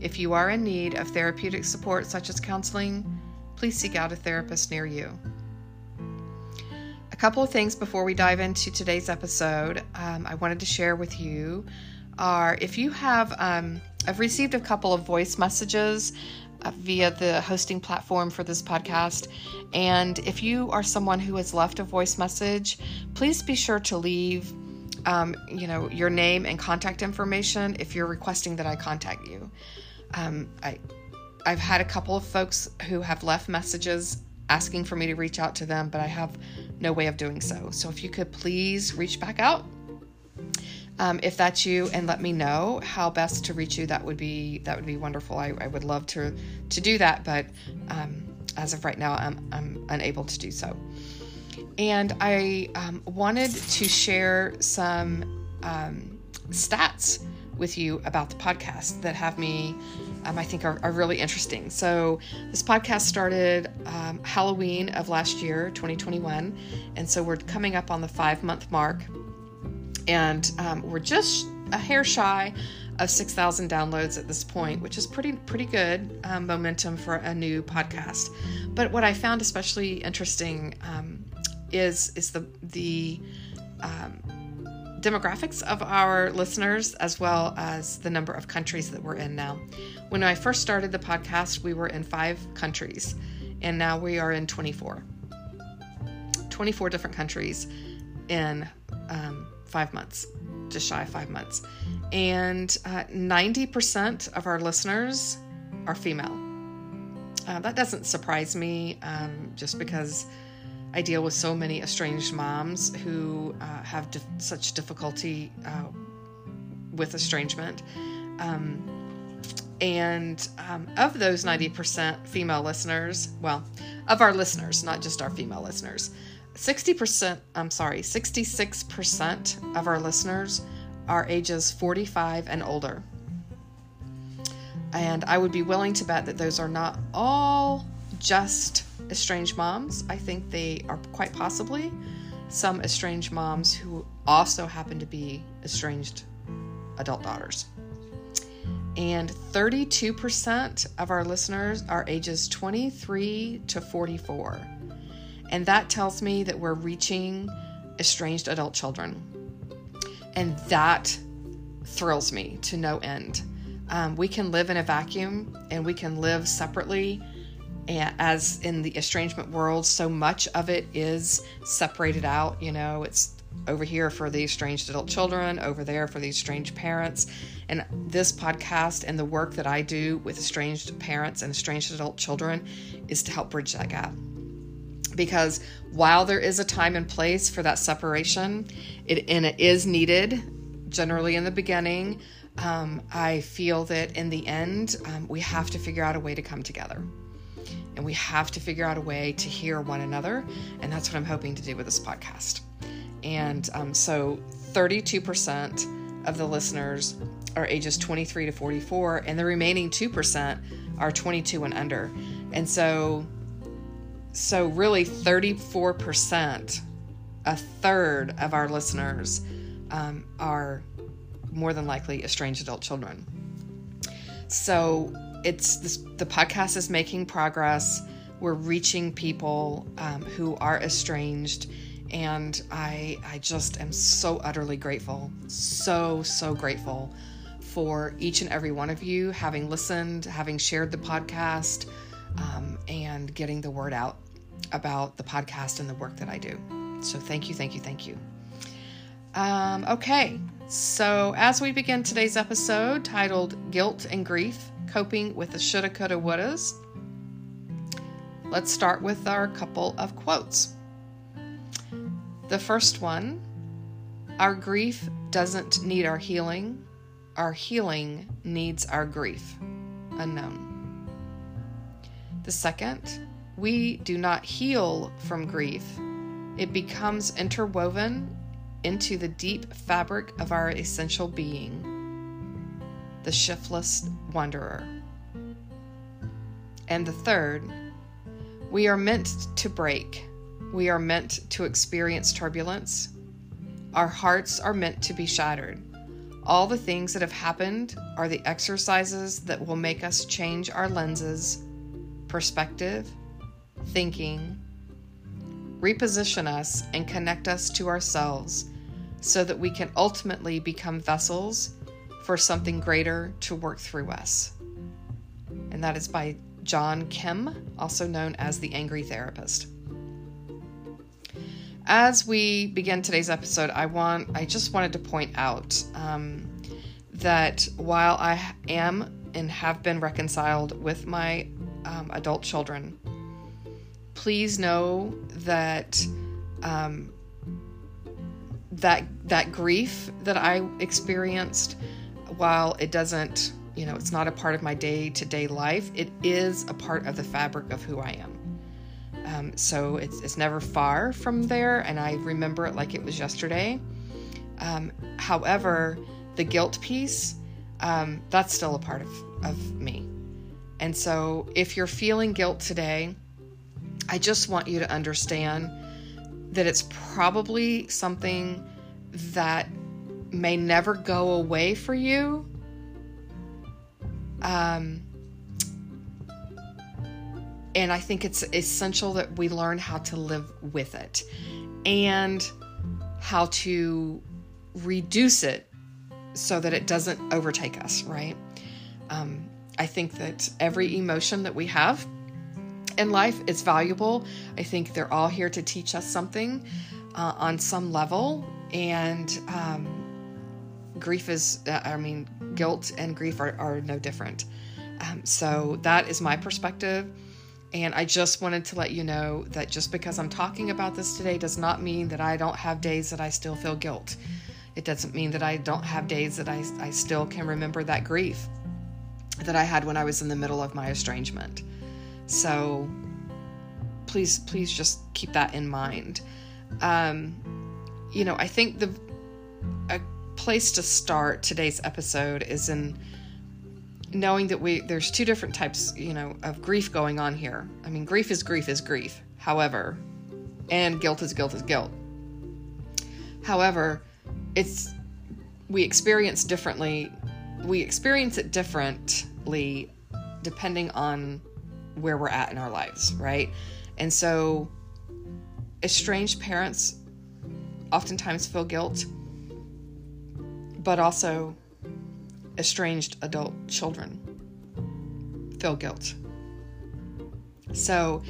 If you are in need of therapeutic support such as counseling, please seek out a therapist near you. A couple of things before we dive into today's episode, um, I wanted to share with you are if you have, um, I've received a couple of voice messages uh, via the hosting platform for this podcast. And if you are someone who has left a voice message, please be sure to leave. Um, you know your name and contact information if you're requesting that I contact you. Um, I, I've had a couple of folks who have left messages asking for me to reach out to them, but I have no way of doing so. So if you could please reach back out, um, if that's you, and let me know how best to reach you, that would be that would be wonderful. I, I would love to to do that, but um, as of right now, I'm I'm unable to do so. And I um, wanted to share some um, stats with you about the podcast that have me, um, I think, are, are, really interesting. So, this podcast started um, Halloween of last year, 2021. And so, we're coming up on the five month mark. And um, we're just a hair shy of 6,000 downloads at this point, which is pretty pretty good um, momentum for a new podcast. But what I found especially interesting um, is is the the um, demographics of our listeners as well as the number of countries that we're in now. When I first started the podcast, we were in five countries, and now we are in 24. 24 different countries in um, five months, just shy of five months. And uh, 90% of our listeners are female. Uh, that doesn't surprise me um, just because I deal with so many estranged moms who uh, have such difficulty uh, with estrangement. Um, and um, of those 90% female listeners, well, of our listeners, not just our female listeners, 60%, I'm sorry, 66% of our listeners are ages 45 and older. And I would be willing to bet that those are not all just estranged moms. I think they are quite possibly some estranged moms who also happen to be estranged adult daughters. And 32% of our listeners are ages 23 to 44. And that tells me that we're reaching estranged adult children. And that thrills me to no end. Um, we can live in a vacuum and we can live separately as in the estrangement world so much of it is separated out you know it's over here for the estranged adult children over there for the estranged parents. And this podcast and the work that i do with estranged parents and estranged adult children is to help bridge that gap. Because while there is a time and place for that separation it and it is needed generally in the beginning um, i feel that in the end um, we have to figure out a way to come together and we have to figure out a way to hear one another. And that's what I'm hoping to do with this podcast. And um, so 32% of the listeners are ages 23 to 44, and the remaining 2% are 22 and under. And so, so really 34%, a third of our listeners um, are more than likely estranged adult children. So it's this, the podcast is making progress. We're reaching people um, who are estranged, and I I just am so utterly grateful, so so grateful for each and every one of you having listened, having shared the podcast, um, and getting the word out about the podcast and the work that I do. So thank you, thank you, thank you. Um, okay, so as we begin today's episode titled Guilt and Grief, coping with the shoulda, coulda, wouldas. Let's start with our couple of quotes. The first one Our grief doesn't need our healing, our healing needs our grief. Unknown. The second, we do not heal from grief. It becomes interwoven into the deep fabric of our essential being, the shiftless wanderer. And the third, we are meant to break. We are meant to experience turbulence. Our hearts are meant to be shattered. All the things that have happened are the exercises that will make us change our lenses, perspective, thinking, reposition us, and connect us to ourselves so that we can ultimately become vessels for something greater to work through us. And that is by John Kim, also known as the Angry Therapist. As we begin today's episode, I want I just wanted to point out um, that while I am and have been reconciled with my um, adult children, please know that um, that that grief that I experienced, while it doesn't, you know, it's not a part of my day to day life, it is a part of the fabric of who I am. Um, so it's, it's never far from there, and I remember it like it was yesterday. Um, however, the guilt piece, um, that's still a part of, of me. And so if you're feeling guilt today, I just want you to understand that it's probably something that may never go away for you. Um, and I think it's essential that we learn how to live with it and how to reduce it so that it doesn't overtake us, right? Um, I think that every emotion that we have in life is valuable. I think they're all here to teach us something uh, on some level. And um, grief is, uh, I mean, guilt and grief are, are no different. Um, so that is my perspective. And I just wanted to let you know that just because I'm talking about this today does not mean that I don't have days that I still feel guilt. It doesn't mean that I don't have days that I, I still can remember that grief that I had when I was in the middle of my estrangement. So please, please just keep that in mind. Um, you know, I think the a place to start today's episode is in knowing that we there's two different types, you know, of grief going on here. I mean, grief is grief is grief. However, and guilt is guilt is guilt. However, it's we experience differently. We experience it differently depending on where we're at in our lives, right? And so estranged parents oftentimes feel guilt, but also estranged adult children feel guilt. So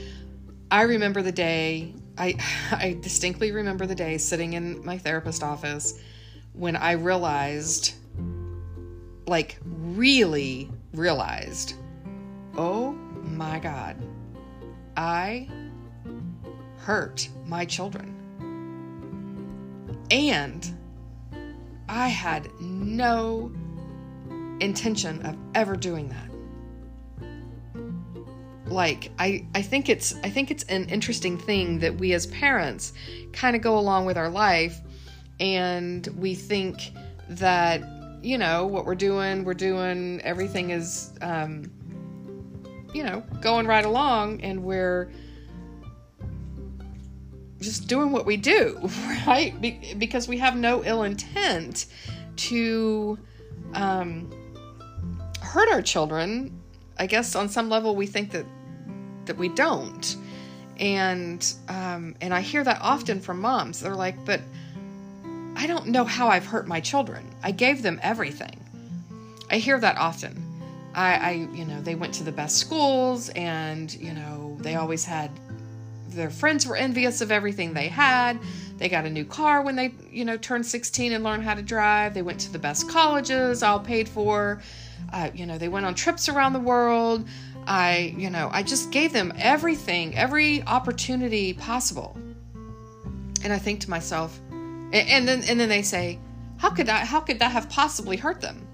I remember the day, I, I distinctly remember the day sitting in my therapist office when I realized, like, really realized, oh my God, I hurt my children. And I had no intention of ever doing that. Like I, I think it's i think it's an interesting thing that we as parents kind of go along with our life and we think that you know what we're doing we're doing everything is um, you know going right along and we're just doing what we do right Be- because we have no ill intent to um, hurt our children, I guess on some level we think that that we don't. And um, and I hear that often from moms. They're like, but I don't know how I've hurt my children. I gave them everything. I hear that often. I, I you know, they went to the best schools and, you know, they always had their friends were envious of everything they had. They got a new car when they, you know, turned 16 and learned how to drive. They went to the best colleges, all paid for. Uh, you know, they went on trips around the world. I, you know, I just gave them everything, every opportunity possible. And I think to myself, and, and then and then they say, how could I how could that have possibly hurt them?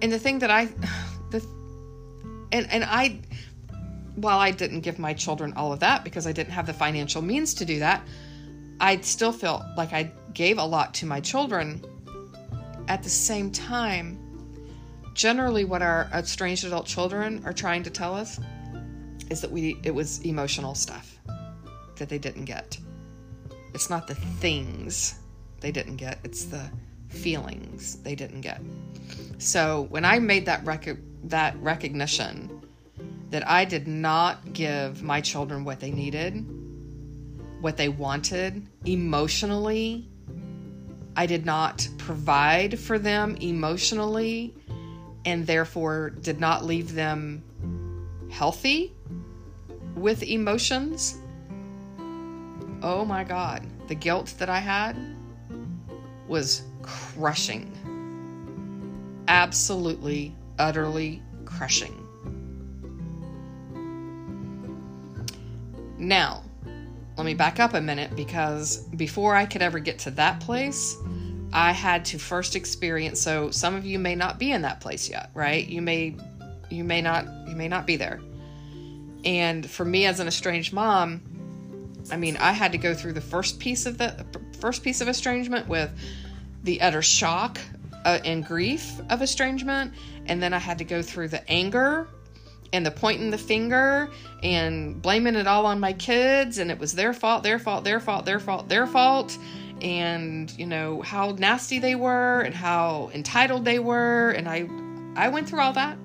And the thing that I the and and I while I didn't give my children all of that because I didn't have the financial means to do that, I still felt like I gave a lot to my children. At the same time, generally what our uh, estranged adult children are trying to tell us is that we it was emotional stuff that they didn't get. It's not the things they didn't get, it's the feelings they didn't get. So when I made that rec- that recognition that I did not give my children what they needed, what they wanted emotionally, I did not provide for them emotionally, and therefore did not leave them healthy with emotions. Oh my God, the guilt that I had was crushing. Absolutely, utterly crushing. Now, let me back up a minute because before I could ever get to that place, I had to first experience so some of you may not be in that place yet, right? You may you may not you may not be there. And for me as an estranged mom, I mean, I had to go through the first piece of the first piece of estrangement with the utter shock uh, and grief of estrangement, and then I had to go through the anger and the pointing the finger and blaming it all on my kids and it was their fault, their fault, their fault, their fault, their fault and you know how nasty they were and how entitled they were and I I went through all that.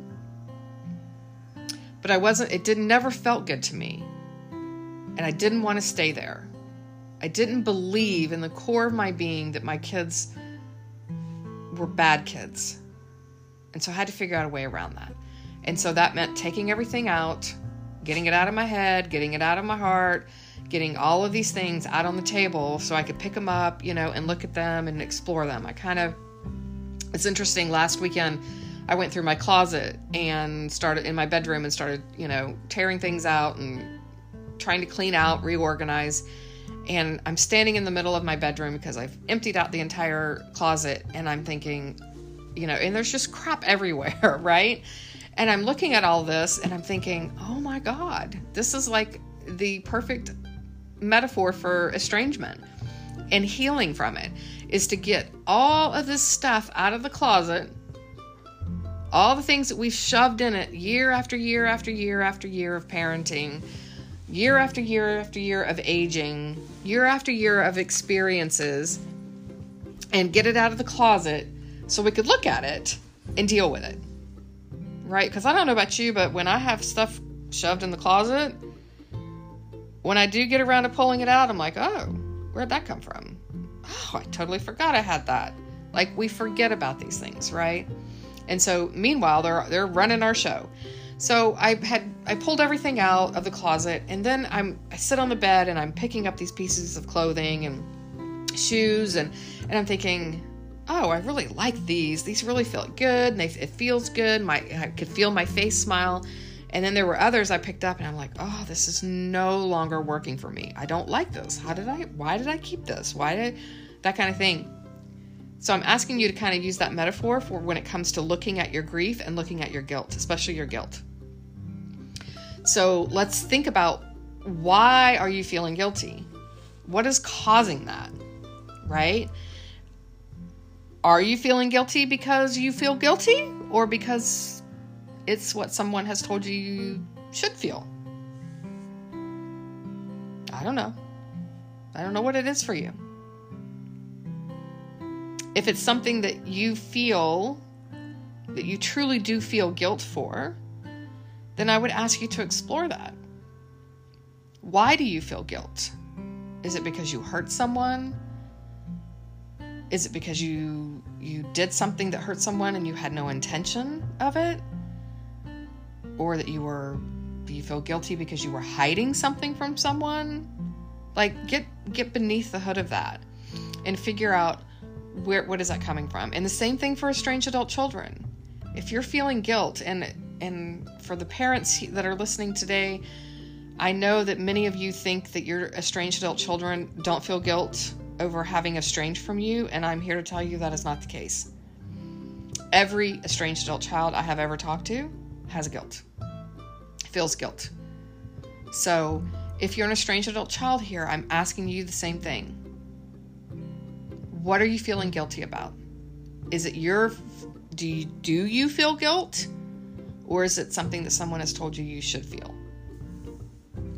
But I wasn't it didn't never felt good to me. And I didn't want to stay there. I didn't believe in the core of my being that my kids were bad kids. And so I had to figure out a way around that. And so that meant taking everything out, getting it out of my head, getting it out of my heart, getting all of these things out on the table so I could pick them up, you know, and look at them and explore them. I kind of, it's interesting. Last weekend, I went through my closet and started in my bedroom and started, you know, tearing things out and trying to clean out, reorganize. And I'm standing in the middle of my bedroom because I've emptied out the entire closet and I'm thinking, you know, and there's just crap everywhere, right? And I'm looking at all this and I'm thinking, oh my God, this is like the perfect metaphor for estrangement and healing from it is to get all of this stuff out of the closet, all the things that we've shoved in it year after year after year after year of parenting, year after year after year of aging, year after year of experiences, and get it out of the closet so we could look at it and deal with it right? Because I don't know about you, but when I have stuff shoved in the closet, when I do get around to pulling it out, I'm like, oh, where'd that come from? Oh, I totally forgot I had that. Like we forget about these things, right? And so meanwhile, they're they're running our show. So I had I pulled everything out of the closet, and then I'm I sit on the bed and I'm picking up these pieces of clothing and shoes, and and I'm thinking, oh, I really like these. These really feel good and they, it feels good. My I could feel my face smile. And then there were others I picked up and I'm like, oh, this is no longer working for me. I don't like this. How did I why did I keep this? Why did that kind of thing? So I'm asking you to kind of use that metaphor for when it comes to looking at your grief and looking at your guilt, especially your guilt. So let's think about why are you feeling guilty? What is causing that? Right? Are you feeling guilty because you feel guilty or because it's what someone has told you you should feel? I don't know. I don't know what it is for you. If it's something that you feel that you truly do feel guilt for, then I would ask you to explore that. Why do you feel guilt? Is it because you hurt someone? Is it because you you did something that hurt someone and you had no intention of it? Or that you were you feel guilty because you were hiding something from someone? Like get get beneath the hood of that and figure out where what is that coming from? And the same thing for estranged adult children. If you're feeling guilt and and for the parents that are listening today, I know that many of you think that your estranged adult children don't feel guilt over having estranged from you, and I'm here to tell you that is not the case. Every estranged adult child I have ever talked to has guilt. feels guilt. So, if you're an estranged adult child here, I'm asking you the same thing. What are you feeling guilty about? Is it your do you do you feel guilt or is it something that someone has told you you should feel?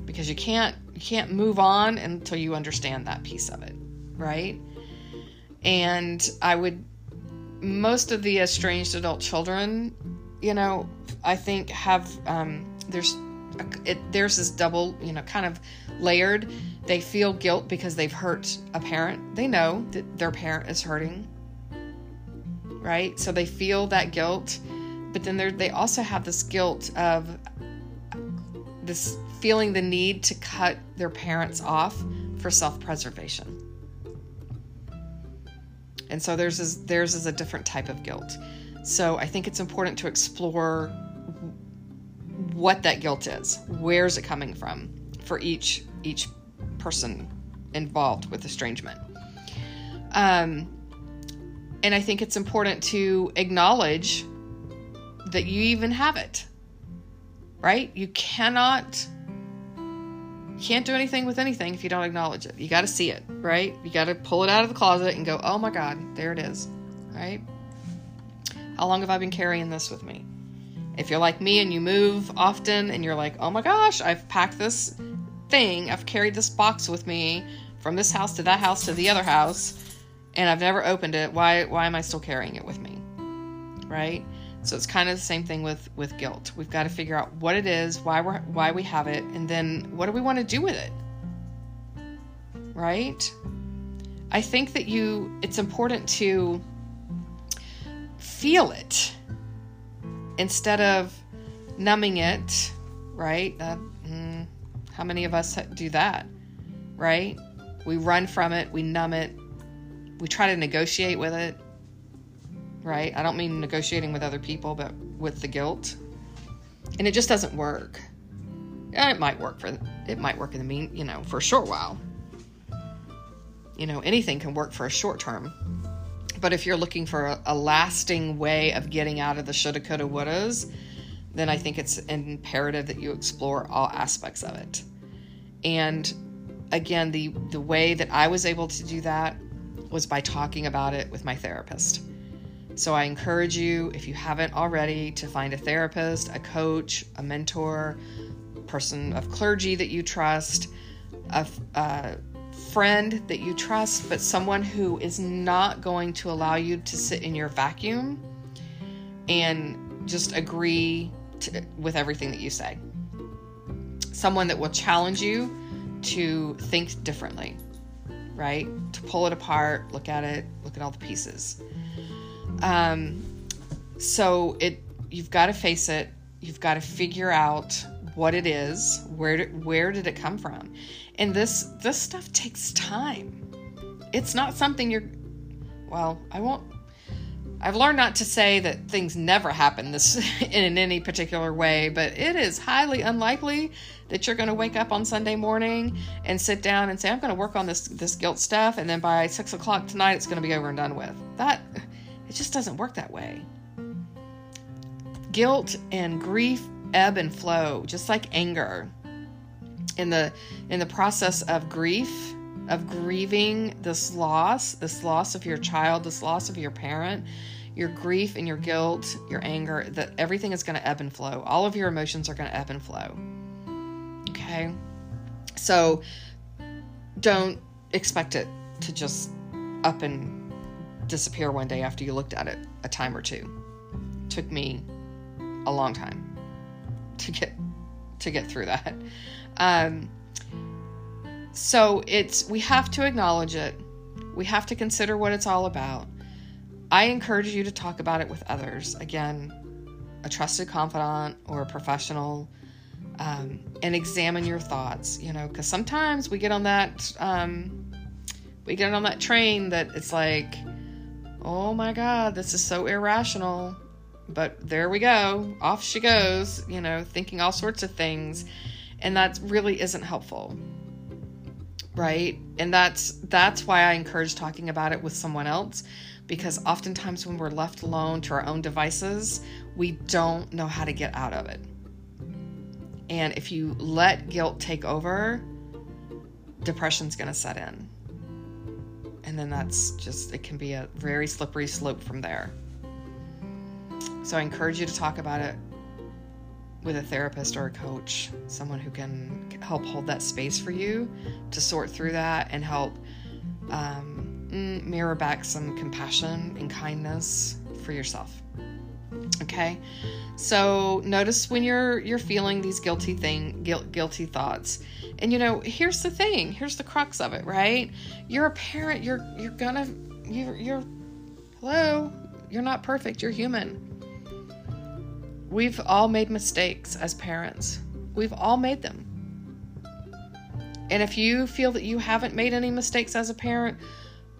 Because you can't you can't move on until you understand that piece of it, right? And I would most of the estranged adult children, you know, I think have um, there's it, there's this double, you know, kind of layered. They feel guilt because they've hurt a parent. They know that their parent is hurting, right? So they feel that guilt, but then they they also have this guilt of this feeling the need to cut their parents off for self-preservation. And so there's this, theirs is a different type of guilt. So I think it's important to explore what that guilt is. Where's it coming from for each each person involved with estrangement? Um, and I think it's important to acknowledge that you even have it. Right? You cannot you can't do anything with anything if you don't acknowledge it. You got to see it, right? You got to pull it out of the closet and go, "Oh my god, there it is." Right? How long have I been carrying this with me? If you're like me and you move often and you're like, oh my gosh, I've packed this thing, I've carried this box with me from this house to that house to the other house, and I've never opened it, why why am I still carrying it with me? Right? So it's kind of the same thing with with guilt. We've got to figure out what it is, why we're why we have it, and then what do we want to do with it? Right? I think that you it's important to feel it instead of numbing it, right? Mm, how many of us do that, right? We run from it, we numb it, we try to negotiate with it, right? I don't mean negotiating with other people, but with the guilt. And it just doesn't work. it might work for it might work in the mean, you know, for a short while. You know, anything can work for a short term. But if you're looking for a, a lasting way of getting out of the shoulda, coulda, wouldas, then I think it's imperative that you explore all aspects of it. And again, the the way that I was able to do that was by talking about it with my therapist. So I encourage you, if you haven't already, to find a therapist, a coach, a mentor, person of clergy that you trust, a, a friend that you trust, but someone who is not going to allow you to sit in your vacuum and just agree to, with everything that you say. Someone that will challenge you to think differently, right? To pull it apart, look at it, look at all the pieces. Um, so it you've got to face it. You've got to figure out what it is. Where did, where did it come from? And this this stuff takes time. It's not something you're well, I won't I've learned not to say that things never happen this in any particular way, but it is highly unlikely that you're going to wake up on Sunday morning and sit down and say, "I'm going to work on this this guilt stuff," and then by six o'clock tonight, it's going to be over and done with. That it just doesn't work that way. Guilt and grief ebb and flow, just like anger. In the in the process of grief of grieving this loss this loss of your child this loss of your parent your grief and your guilt your anger that everything is going to ebb and flow. All of your emotions are going to ebb and flow. Okay? So don't expect it to just up and disappear one day after you looked at it a time or two took me a long time to get to get through that um, so it's we have to acknowledge it. We have to consider what it's all about. I encourage you to talk about it with others. Again, a trusted confidant or a professional, um, and examine your thoughts. You know, because sometimes we get on that um, we get on that train that it's like, oh my god, this is so irrational. But there we go, off she goes. You know, thinking all sorts of things and that really isn't helpful right and that's that's why i encourage talking about it with someone else because oftentimes when we're left alone to our own devices we don't know how to get out of it And if you let guilt take over, depression's going to set in. And then that's just, it can be a very slippery slope from there. So I encourage you to talk about it with a therapist or a coach, someone who can help hold that space for you to sort through that and help um, mm, mirror back some compassion and kindness for yourself. Okay, so notice when you're you're feeling these guilty thing, guilt, guilty thoughts, and you know here's the thing, here's the crux of it, right? You're a parent, you're you're gonna you're you're hello, you're not perfect, you're human We've all made mistakes as parents. We've all made them. And if you feel that you haven't made any mistakes as a parent,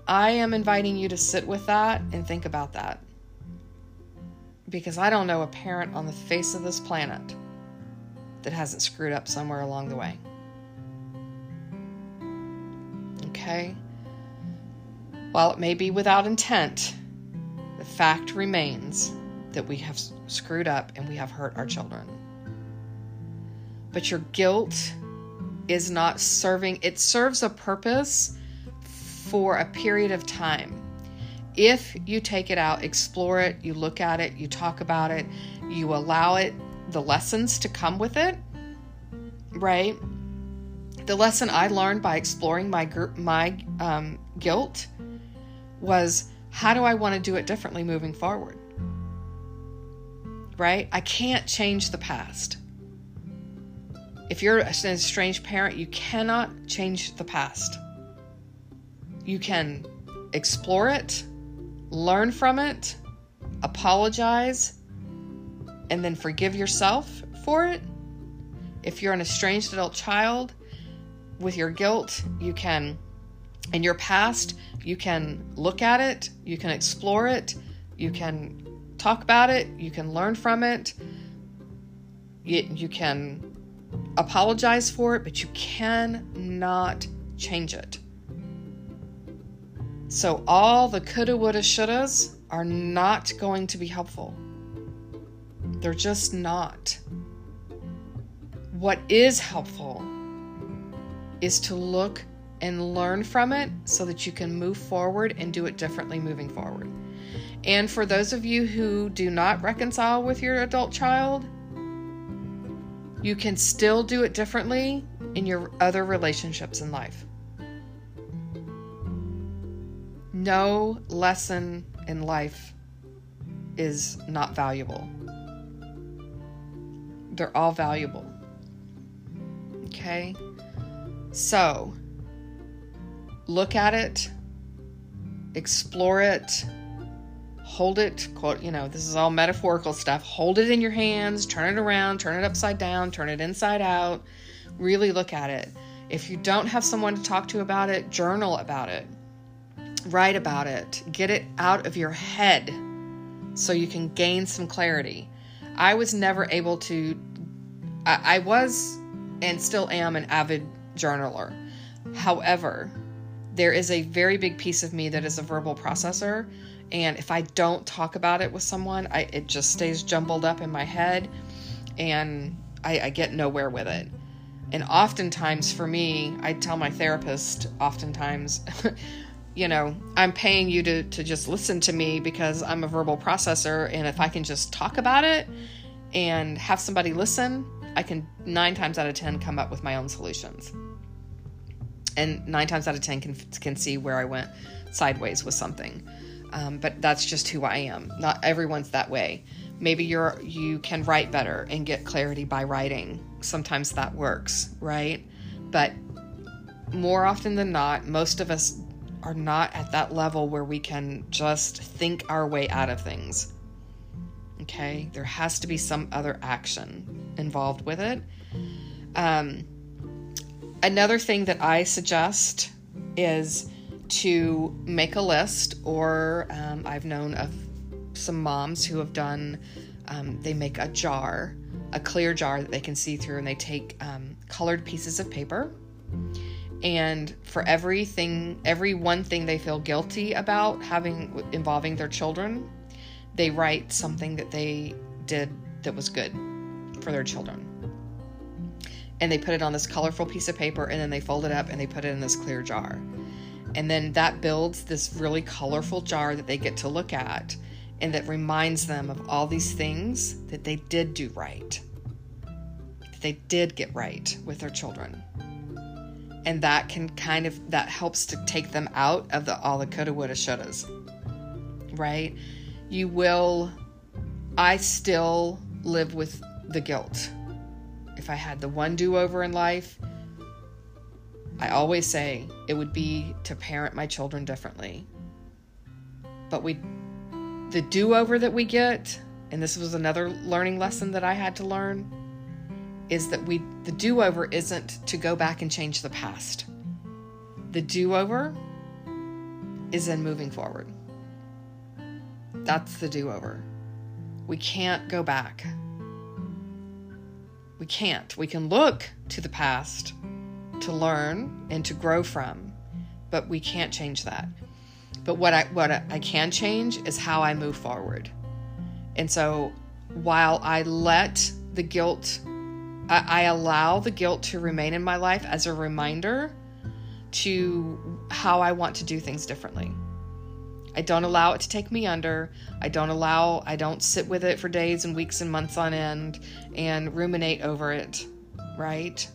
I am inviting you to sit with that and think about that. Because I don't know a parent on the face of this planet that hasn't screwed up somewhere along the way. Okay? While it may be without intent, the fact remains that we have screwed up and we have hurt our children. But your guilt is not serving, it serves a purpose for a period of time. If you take it out, explore it, you look at it, you talk about it, you allow it, the lessons to come with it, right? The lesson I learned by exploring my my um, guilt was how do I want to do it differently moving forward? right? I can't change the past. If you're an estranged parent, you cannot change the past. You can explore it, learn from it, apologize, and then forgive yourself for it. If you're an estranged adult child with your guilt, you can, in your past, you can look at it, you can explore it, you can talk about it, you can learn from it, you, you can apologize for it, but you cannot change it. So, all the coulda, woulda, shouldas are not going to be helpful. They're just not. What is helpful is to look and learn from it so that you can move forward and do it differently moving forward. And for those of you who do not reconcile with your adult child, you can still do it differently in your other relationships in life. No lesson in life is not valuable. They're all valuable. Okay? So, look at it, explore it, hold it, quote, you know, this is all metaphorical stuff. Hold it in your hands, turn it around, turn it upside down, turn it inside out. Really look at it. If you don't have someone to talk to about it, journal about it. Write about it. Get it out of your head so you can gain some clarity. I was never able to, I, I was and still am an avid journaler. However, there is a very big piece of me that is a verbal processor and if I don't talk about it with someone, I, it just stays jumbled up in my head and I, I get nowhere with it. And oftentimes for me, I tell my therapist, oftentimes, you know, I'm paying you to, to just listen to me because I'm a verbal processor. And if I can just talk about it and have somebody listen, I can nine times out of 10 come up with my own solutions. And nine times out of 10 can, can see where I went sideways with something um, but that's just who I am. Not everyone's that way. Maybe you're you can write better and get clarity by writing. Sometimes that works, right? But more often than not, most of us are not at that level where we can just think our way out of things. Okay, there has to be some other action involved with it. Um, another thing that I suggest is to make a list, or um, I've known of some moms who have done, um, they make a jar, a clear jar that they can see through, and they take um, colored pieces of paper. And for everything, every one thing they feel guilty about having involving their children, they write something that they did that was good for their children. and they put it on this colorful piece of paper and then they fold it up and they put it in this clear jar. And then that builds this really colorful jar that they get to look at and that reminds them of all these things that they did do right, that they did get right with their children. And that can kind of that helps to take them out of the all the coulda woulda shouldas. Right? You will I still live with the guilt. If I had the one do-over in life, I always say it would be to parent my children differently. But we the do over that we get, and this was another learning lesson that I had to learn, is that we the do over isn't to go back and change the past. The do over is in moving forward. That's the do over. We can't go back. We can't. We can look to the past to learn and to grow from, but we can't change that. But what I what I can change is how I move forward. And so while I let the guilt I, I allow the guilt to remain in my life as a reminder to how I want to do things differently. I don't allow it to take me under. I don't allow, I don't sit with it for days and weeks and months on end and ruminate over it, right?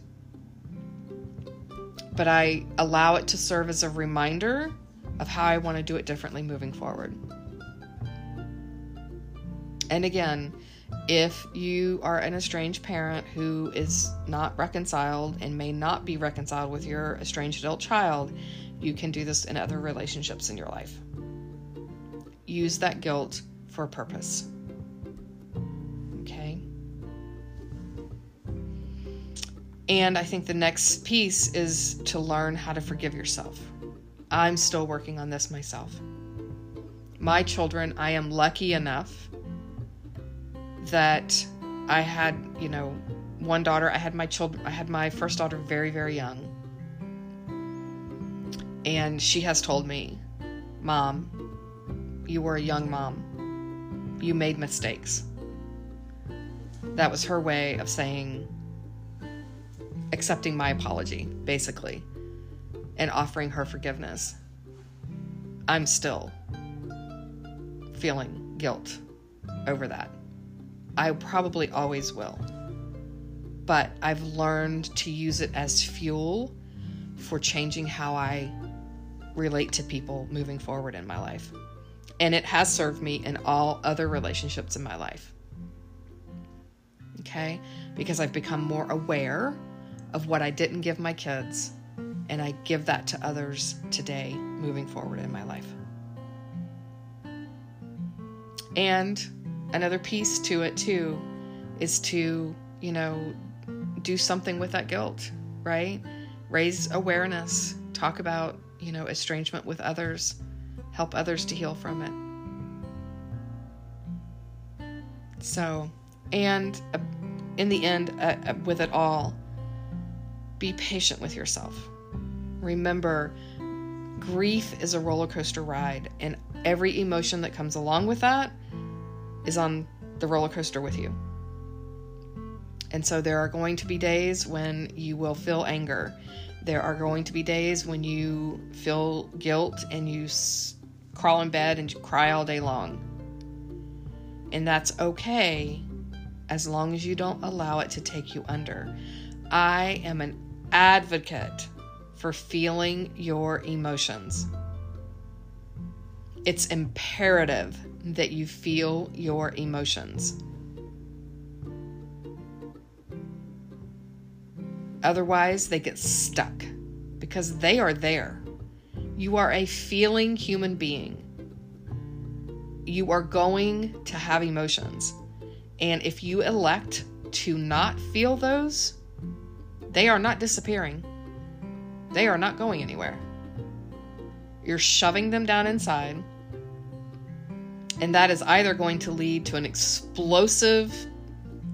But I allow it to serve as a reminder of how I want to do it differently moving forward. And again, if you are an estranged parent who is not reconciled and may not be reconciled with your estranged adult child, you can do this in other relationships in your life. Use that guilt for a purpose. Okay? And I think the next piece is to learn how to forgive yourself. I'm still working on this myself. My children, I am lucky enough that I had, you know, one daughter, I had my children, I had my first daughter very, very young. And she has told me, Mom, you were a young mom. You made mistakes. That was her way of saying, accepting my apology, basically and offering her forgiveness, I'm still feeling guilt over that. I probably always will. But I've learned to use it as fuel for changing how I relate to people moving forward in my life. And it has served me in all other relationships in my life. Okay? Because I've become more aware of what I didn't give my kids and I give that to others today moving forward in my life. And another piece to it too is to, you know, do something with that guilt, right? Raise awareness, talk about, you know, estrangement with others, help others to heal from it. So, and uh, in the end, uh, uh, with it all, be patient with yourself remember grief is a roller coaster ride, and every emotion that comes along with that is on the roller coaster with you. And so there are going to be days when you will feel anger. There are going to be days when you feel guilt and you s- crawl in bed and you cry all day long. And that's okay as long as you don't allow it to take you under. I am an advocate for feeling your emotions. It's imperative that you feel your emotions. Otherwise, they get stuck because they are there. You are a feeling human being. You are going to have emotions. And if you elect to not feel those, they are not disappearing. They are not going anywhere. You're shoving them down inside. And that is either going to lead to an explosive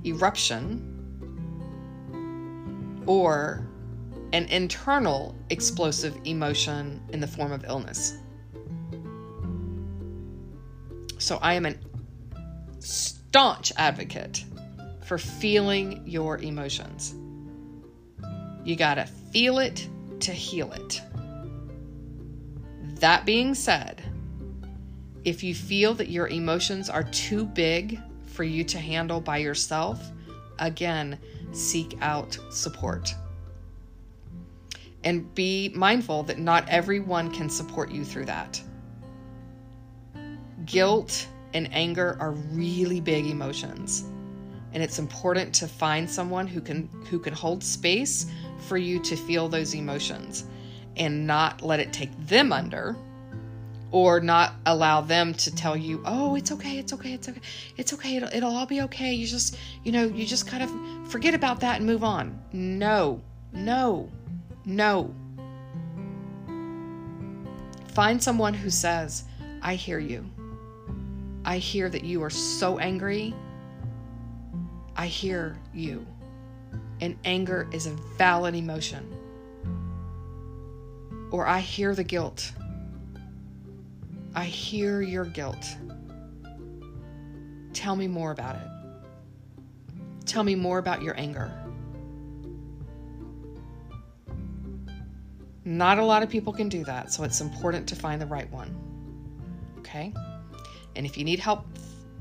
eruption or an internal explosive emotion in the form of illness. So I am a staunch advocate for feeling your emotions. You got to feel it to heal it. That being said, if you feel that your emotions are too big for you to handle by yourself, again, seek out support. And be mindful that not everyone can support you through that. Guilt and anger are really big emotions. And it's important to find someone who can who can hold space for you to feel those emotions and not let it take them under or not allow them to tell you, "Oh, it's okay, it's okay, it's okay, it's okay, it'll, it'll all be okay." You just, you know, you just kind of forget about that and move on. No, no, no. Find someone who says, "I hear you. I hear that you are so angry. I hear you." And anger is a valid emotion. Or I hear the guilt. I hear your guilt. Tell me more about it. Tell me more about your anger. Not a lot of people can do that, so it's important to find the right one. Okay? And if you need help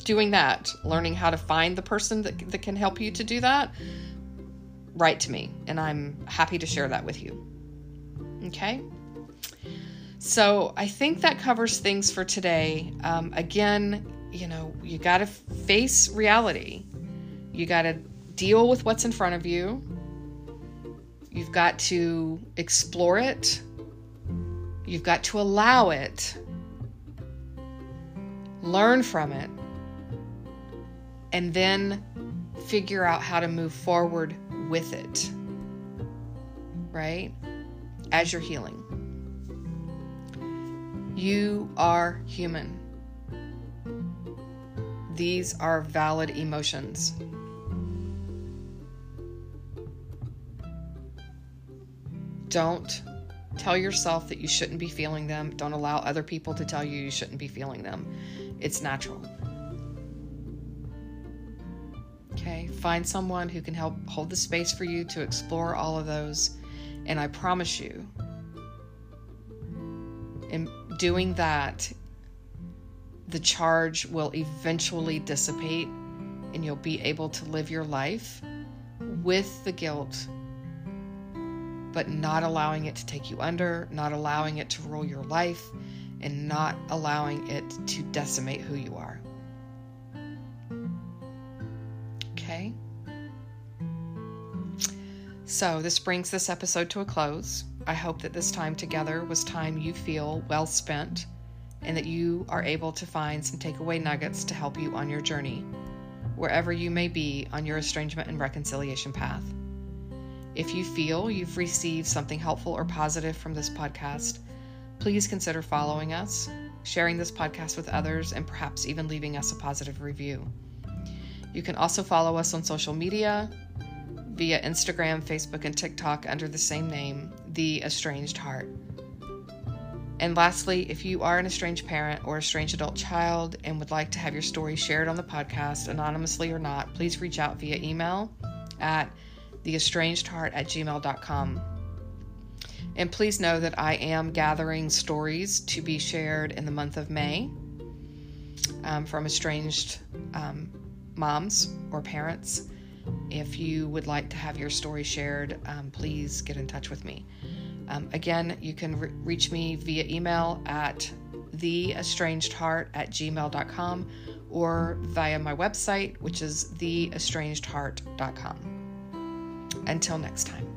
doing that, learning how to find the person that, that can help you to do that, write to me, and I'm happy to share that with you. Okay? So I think that covers things for today. Um, again, you know, you got to face reality. You got to deal with what's in front of you. You've got to explore it. You've got to allow it. Learn from it. And then figure out how to move forward with it. Right? As you're healing. You are human. These are valid emotions. Don't tell yourself that you shouldn't be feeling them. Don't allow other people to tell you you shouldn't be feeling them. It's natural. Okay, find someone who can help hold the space for you to explore all of those. And I promise you, in doing that, the charge will eventually dissipate and you'll be able to live your life with the guilt, but not allowing it to take you under, not allowing it to rule your life, and not allowing it to decimate who you are. Okay? So, this brings this episode to a close. I hope that this time together was time you feel well spent and that you are able to find some takeaway nuggets to help you on your journey, wherever you may be on your estrangement and reconciliation path. If you feel you've received something helpful or positive from this podcast, please consider following us, sharing this podcast with others, and perhaps even leaving us a positive review. You can also follow us on social media via Instagram, Facebook, and TikTok under the same name, The Estranged Heart. And lastly, if you are an estranged parent or a estranged adult child and would like to have your story shared on the podcast, anonymously or not, please reach out via email at theestrangedheart at gmail.com. And please know that I am gathering stories to be shared in the month of May um, from estranged um, moms or parents. If you would like to have your story shared, um, please get in touch with me. Um, again, you can re- reach me via email at theestrangedheart at gmail.com or via my website, which is theestrangedheart.com. Until next time.